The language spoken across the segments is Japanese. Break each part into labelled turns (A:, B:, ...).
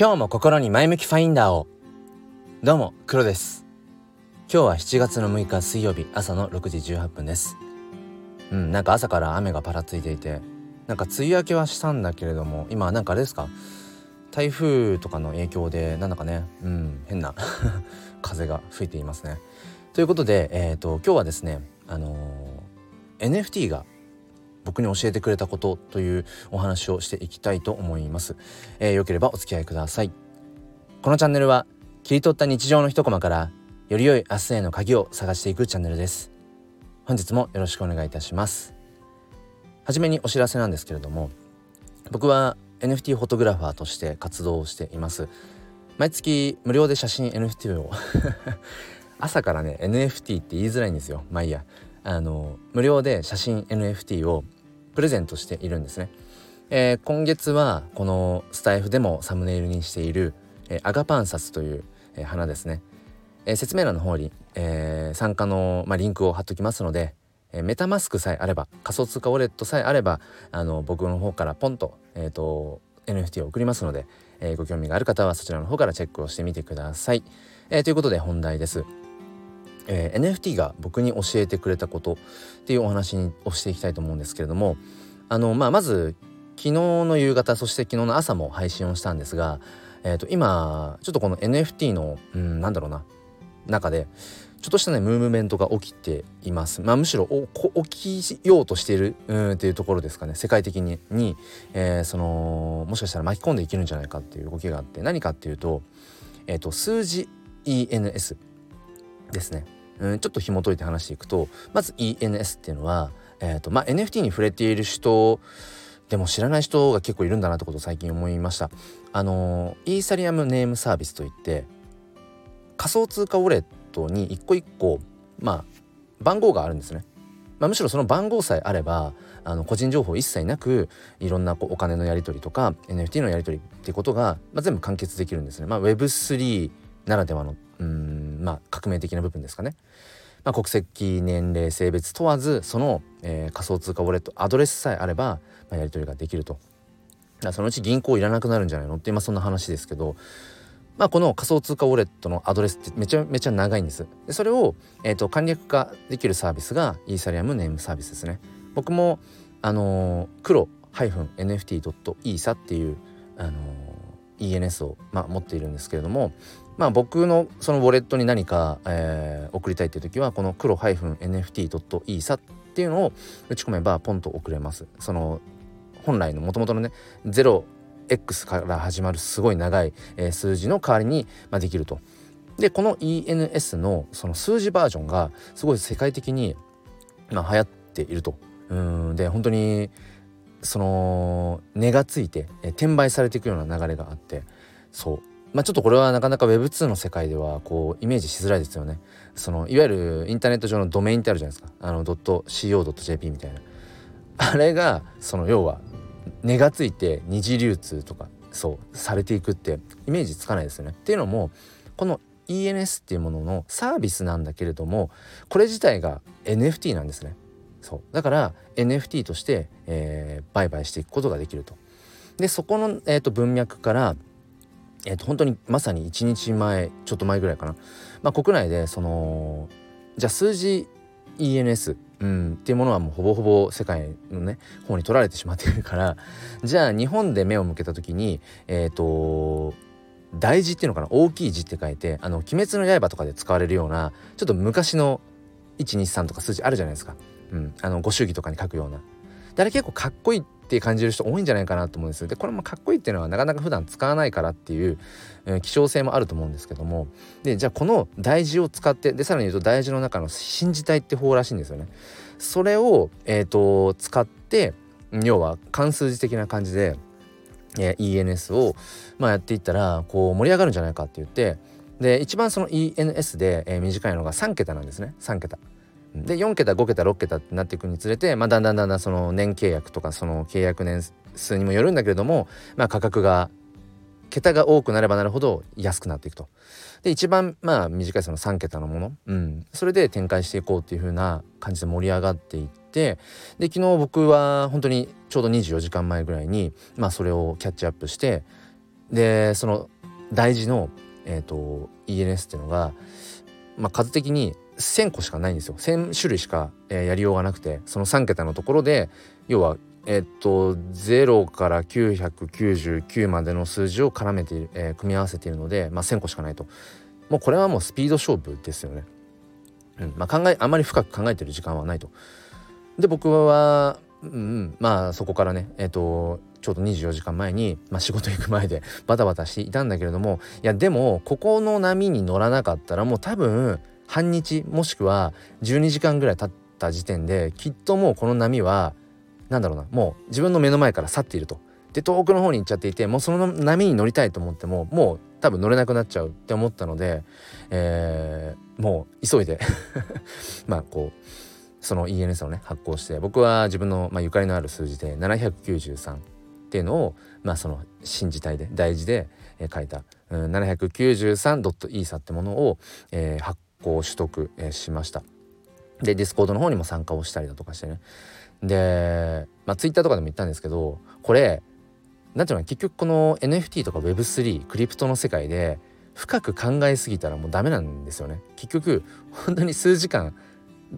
A: 今日も心に前向きファインダーを。どうも黒です。今日は7月の6日水曜日朝の6時18分です。うんなんか朝から雨がぱらついていてなんか梅雨明けはしたんだけれども今なんかあれですか？台風とかの影響でなんだかねうん変な 風が吹いていますね。ということでえっ、ー、と今日はですねあのー、NFT が僕に教えてくれたことというお話をしていきたいと思います、えー、よければお付き合いください。このチャンネルは切り取った日常の一コマからより良い明日への鍵を探していくチャンネルです。本日もよろしくお願いいたします。はじめにお知らせなんですけれども僕は NFT フォトグラファーとして活動をしています。毎月無料で写真 NFT を。朝からね NFT って言いづらいんですよまあいいやあの無料で写真 NFT をプレゼントしているんですね、えー、今月はこのスタイフでもサムネイルにしている、えー、アガパンサスという、えー、花ですね、え説明欄の方に、え参加の、まあ、リンクを貼っときますので、えメタマスクさえあれば仮想通貨ウォレットさえあればあの僕の方からポンと,、えーと、NFT を送りますので、えご興味がある方はそちらの方からチェックをしてみてください、えということで本題です。えー、NFT が僕に教えてくれたことっていうお話をしていきたいと思うんですけれどもあの、まあ、まず昨日の夕方そして昨日の朝も配信をしたんですが、えー、と今ちょっとこの NFT の、うん、なんだろうな中でちょっとしたねムーブメントが起きています。まあ、むしろ起きようとしているうんっていうところですかね世界的にに、えー、そのもしかしたら巻き込んでいけるんじゃないかっていう動きがあって何かっていうと,、えーと数字 ENS ですね。うん、ちょっと紐解いて話していくとまず ENS っていうのは、えーとまあ、NFT に触れている人でも知らない人が結構いるんだなってことを最近思いました。あのイーサリアムネームサービスといって仮想通貨ウォレットに一個一個まあ番号があるんですね。まあ、むしろその番号さえあればあの個人情報一切なくいろんなこうお金のやり取りとか NFT のやり取りっていうことが、まあ、全部完結できるんですね。まあ、Web3 ならではのうんまあ革命的な部分ですかね。まあ、国籍年齢性別問わずその、えー、仮想通貨ウォレットアドレスさえあれば、まあ、やり取りができると。そのうち銀行いらなくなるんじゃないの？って今そんな話ですけど、まあ、この仮想通貨ウォレットのアドレスってめちゃめちゃ長いんです。でそれを、えーと、簡略化できるサービスがイーサリアムネームサービスですね。僕もあのー、黒 -nft.esa っていう、あのー、ENS を、まあ、持っているんですけれどもまあ僕のそのウォレットに何か、えー、送りたいっていう時はこの黒 -nft.esa っていうのを打ち込めばポンと送れます。その本来のもともとのね 0x から始まるすごい長い、えー、数字の代わりに、まあ、できると。でこの ENS のその数字バージョンがすごい世界的に、まあ、流行っていると。うんで本当にその値がついて、え、転売されていくような流れがあってそうまあ、ちょっとこれはなかなか Web2 の世界ではこうイメージしづらいですよね。そのいわゆるインターネット上のドメインってあるじゃないですか。あの .co.jp みたいな。あれがその要は値がついて二次流通とかそうされていくってイメージつかないですよね。っていうのもこの ENS っていうもののサービスなんだけれどもこれ自体が NFT なんですね。そうだから NFT として、えー、売買していくことができると。でそこの、えーと文脈からえっ、ー、と本当にまさに1日前ちょっと前ぐらいかな、まあ、国内でそのじゃあ数字 ENS、うん、っていうものはもうほぼほぼ世界のね方に取られてしまっているからじゃあ日本で目を向けた時にえっ、ー、と大字っていうのかな？大きい字って書いて「あの鬼滅の刃」とかで使われるようなちょっと昔の123とか数字あるじゃないですか、うん、あのご祝儀とかに書くような。であれ結構かっこいいって感じる人多いんじゃないかなと思うんですでこれもかっこいいっていうのはなかなか普段使わないからっていう、えー、希少性もあると思うんですけどもでじゃあこの大事を使ってでさらに言うと大事の中の新字体って方らしいんですよね。それを、えーと、使って要は関数字的な感じで、え、ENS を、まあ、やっていったらこう盛り上がるんじゃないかって言ってで一番その ENS で、えー、短いのが3桁なんですね3桁。で4桁5桁6桁ってなっていくにつれて、まあ、だんだんだんだんその年契約とかその契約年数にもよるんだけれども、まあ、価格が桁が多くなればなるほど安くなっていくと。で一番まあ短いその3桁のもの、うん、それで展開していこうっていう風な感じで盛り上がっていってで昨日僕は本当にちょうど24時間前ぐらいに、まあ、それをキャッチアップしてでその大事の、えーと、ENS っていうのが、まあ、数的に1,000個しかないんですよ1,000種類しか、えー、やりようがなくてその3桁のところで要はえっと0から999までの数字を絡めている、えー、組み合わせているので、まあ、1,000個しかないともうこれはもうスピード勝負ですよね。うんまあ、考えあまり深く考えてる時間はないと。で僕は、うん、まあそこからねえっとちょうど24時間前に、まあ、仕事行く前で バタバタしていたんだけれどもいやでもここの波に乗らなかったらもう多分半日もしくは12時間ぐらい経った時点できっともうこの波は何だろうなもう自分の目の前から去っていると。で遠くの方に行っちゃっていてもうその波に乗りたいと思ってももう多分乗れなくなっちゃうって思ったので、えー、もう急いで まあこうその ENS をね発行して僕は自分の、まあ、ゆかりのある数字で793っていうのを、まあ、その新字体で大事で、えー、書いた、うん、793.eth ってものを、えー、発行取得、えー、しました。で Discord の方にも参加をしたりだとかしてね。で、まあ、ツイッターとかでも言ったんですけどこれなんていうの結局この NFT とか Web3 クリプトの世界で深く考えすぎたらもうダメなんですよね。結局本当に数時間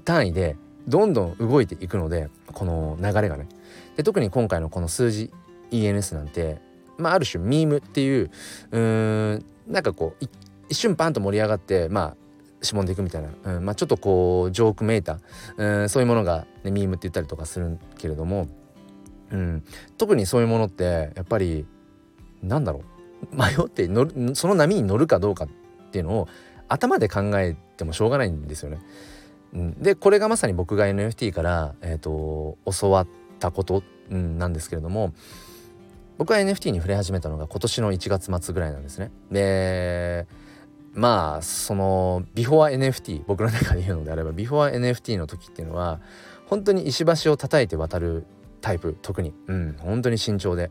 A: 単位でどんどん動いていくのでこの流れがね。で特に今回のこの数字 ENS なんてまあある種ミームっていううーんなんかこう一瞬パンと盛り上がってまあしぼんでいくみたいな、うんまあ、ちょっとこうジョークめいた、うん、そういうものが、ね、ミームって言ったりとかするけれどもうん、特にそういうものってやっぱりなんだろう迷って乗るその波に乗るかどうかっていうのを頭で考えてもしょうがないんですよね。うん、でこれがまさに僕が NFT から、えーと、教わったこと、うん、なんですけれども僕は NFT に触れ始めたのが今年の1月末ぐらいなんですね。でまあそのビフォア NFT 僕の中で言うのであればビフォア NFT の時っていうのは本当に石橋を叩いて渡るタイプ特に。うん本当に慎重で。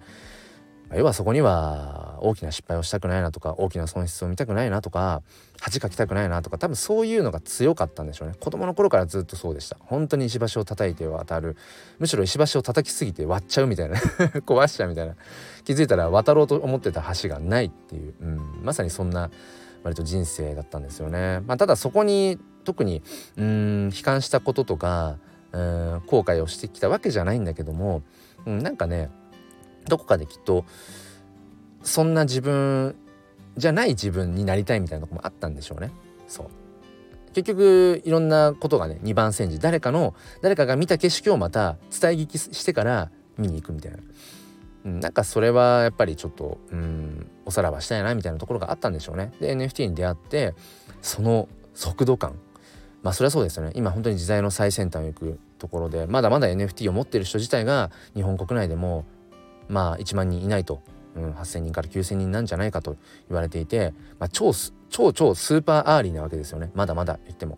A: 要はそこには大きな失敗をしたくないなとか大きな損失を見たくないなとか恥かきたくないなとか多分そういうのが強かったんでしょうね。子供の頃からずっとそうでした。本当に石橋を叩いて渡る。むしろ石橋を叩きすぎて割っちゃうみたいな。壊しちゃうみたいな。気づいたら渡ろうと思ってた橋がないっていう、うん、まさにそんな割と人生だったんですよね、まあ、ただそこに特にうん悲観したこととかうん後悔をしてきたわけじゃないんだけども、うん、なんかねどこかできっとそんな自分じゃない自分になりたいみたいなとこもあったんでしょうね。そう。結局いろんなことがね二番煎じ。誰かの誰かが見た景色をまた伝え聞きしてから見に行くみたいな、うん、なんかそれはやっぱりちょっとうんおさらばしたいなみたいなところがあったんでしょうね。で NFT に出会ってその速度感。まあそれはそうですよね。今本当に時代の最先端を行くところでまだまだ NFT を持ってる人自体が日本国内でもまあ1万人いないと、うん、8,000人から9,000人なんじゃないかと言われていて、まあ、超超超スーパーアーリーなわけですよね。まだまだ言っても。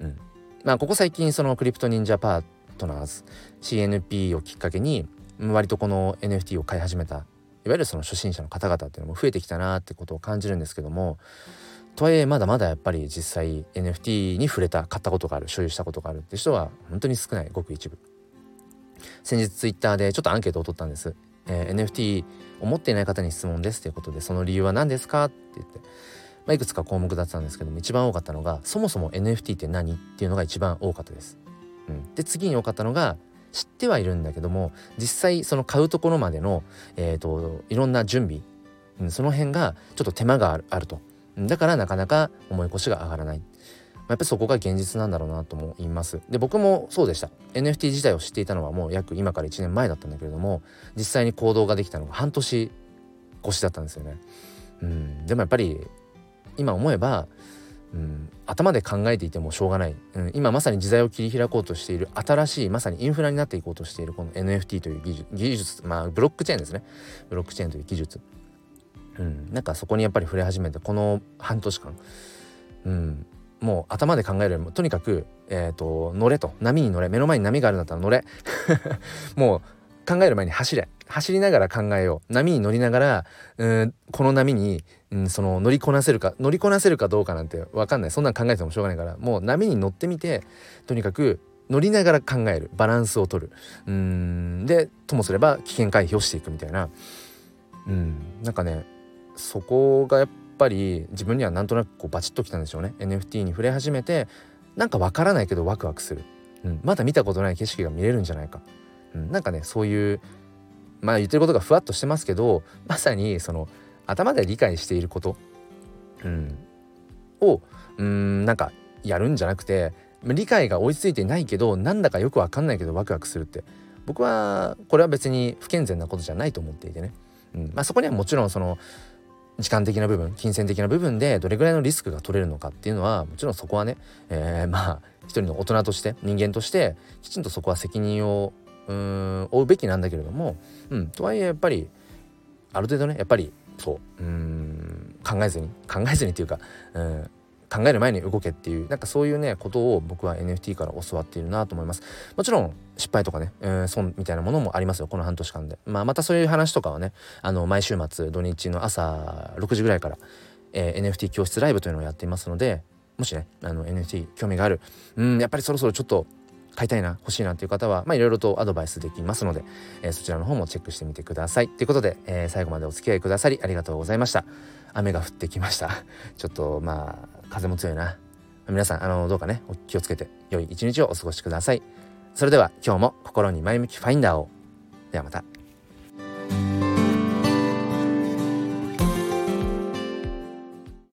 A: うん。まあ、ここ最近そのクリプト忍者パートナーズ CNP をきっかけに割とこの NFT を買い始めたいわゆるその初心者の方々っていうのも増えてきたなってことを感じるんですけどもとはいえまだまだやっぱり実際 NFT に触れた買ったことがある所有したことがあるって人は本当に少ない。ごく一部。先日 Twitter でちょっとアンケートを取ったんです、えー、NFT を持っていない方に質問ですということでその理由は何ですかって言って、まあ、いくつか項目だったんですけども一番多かったのがそもそも NFT って何っていうのが一番多かったです、うん、で次に多かったのが知ってはいるんだけども実際その買うところまでの、えーと、いろんな準備、うん、その辺がちょっと手間があると。だからなかなか重い腰が上がらない。やっぱりそこが現実なんだろうなとも言います。で僕もそうでした。NFT 自体を知っていたのはもう約今から1年前だったんだけれども実際に行動ができたのが半年越しだったんですよね。うん、でもやっぱり今思えば、うん、頭で考えていてもしょうがない、うん、今まさに時代を切り開こうとしている新しいまさにインフラになっていこうとしているこの NFT という技術技術まあブロックチェーンですね。ブロックチェーンという技術。うん、なんかそこにやっぱり触れ始めてこの半年間、うん、もう頭で考えるよりもとにかく、えーと、乗れと。波に乗れ。目の前に波があるんだったら乗れ。もう考える前に走れ。走りながら考えよう。波に乗りながらうんこの波に、うん、その乗りこなせるか乗りこなせるかどうかなんて分かんない。そんなん考えてもしょうがないから。もう波に乗ってみてとにかく乗りながら考える。バランスを取る。うんでともすれば危険回避をしていくみたいな。うんなんかねそこがやっぱり自分にはなんとなくこうバチッときたんでしょうね。NFT に触れ始めてなんかわからないけどワクワクする、うん、まだ見たことない景色が見れるんじゃないか、うん、なんかねそういうまあ言ってることがふわっとしてますけどまさにその頭で理解していること、うん、をうんなんかやるんじゃなくて理解が追いついてないけどなんだかよくわかんないけどワクワクするって。僕はこれは別に不健全なことじゃないと思っていてね、うん。まあ、そこにはもちろんその時間的な部分金銭的な部分でどれぐらいのリスクが取れるのかっていうのはもちろんそこはね、えー、まあ一人の大人として人間としてきちんとそこは責任をうん負うべきなんだけれども、うん、とはいえやっぱりある程度ねやっぱりそううん考えずに考えずにっていうか、うん、考える前に動けっていうなんかそういうねことを僕は NFT から教わっているなと思います。もちろん失敗とかね、えー、損みたいなものもありますよこの半年間で、まあ、またそういう話とかはねあの毎週末土日の朝6時ぐらいから、えー、NFT 教室ライブというのをやっていますのでもしねあの NFT 興味があるうんやっぱりそろそろちょっと買いたいな欲しいなっていう方はまあいろいろとアドバイスできますので、えー、そちらの方もチェックしてみてください。ということで、えー、最後までお付き合いくださりありがとうございました。雨が降ってきました。ちょっとまあ風も強いな。皆さんあのどうかねお気をつけて良い一日をお過ごしください。それでは今日も心に前向きファインダーを。ではまた。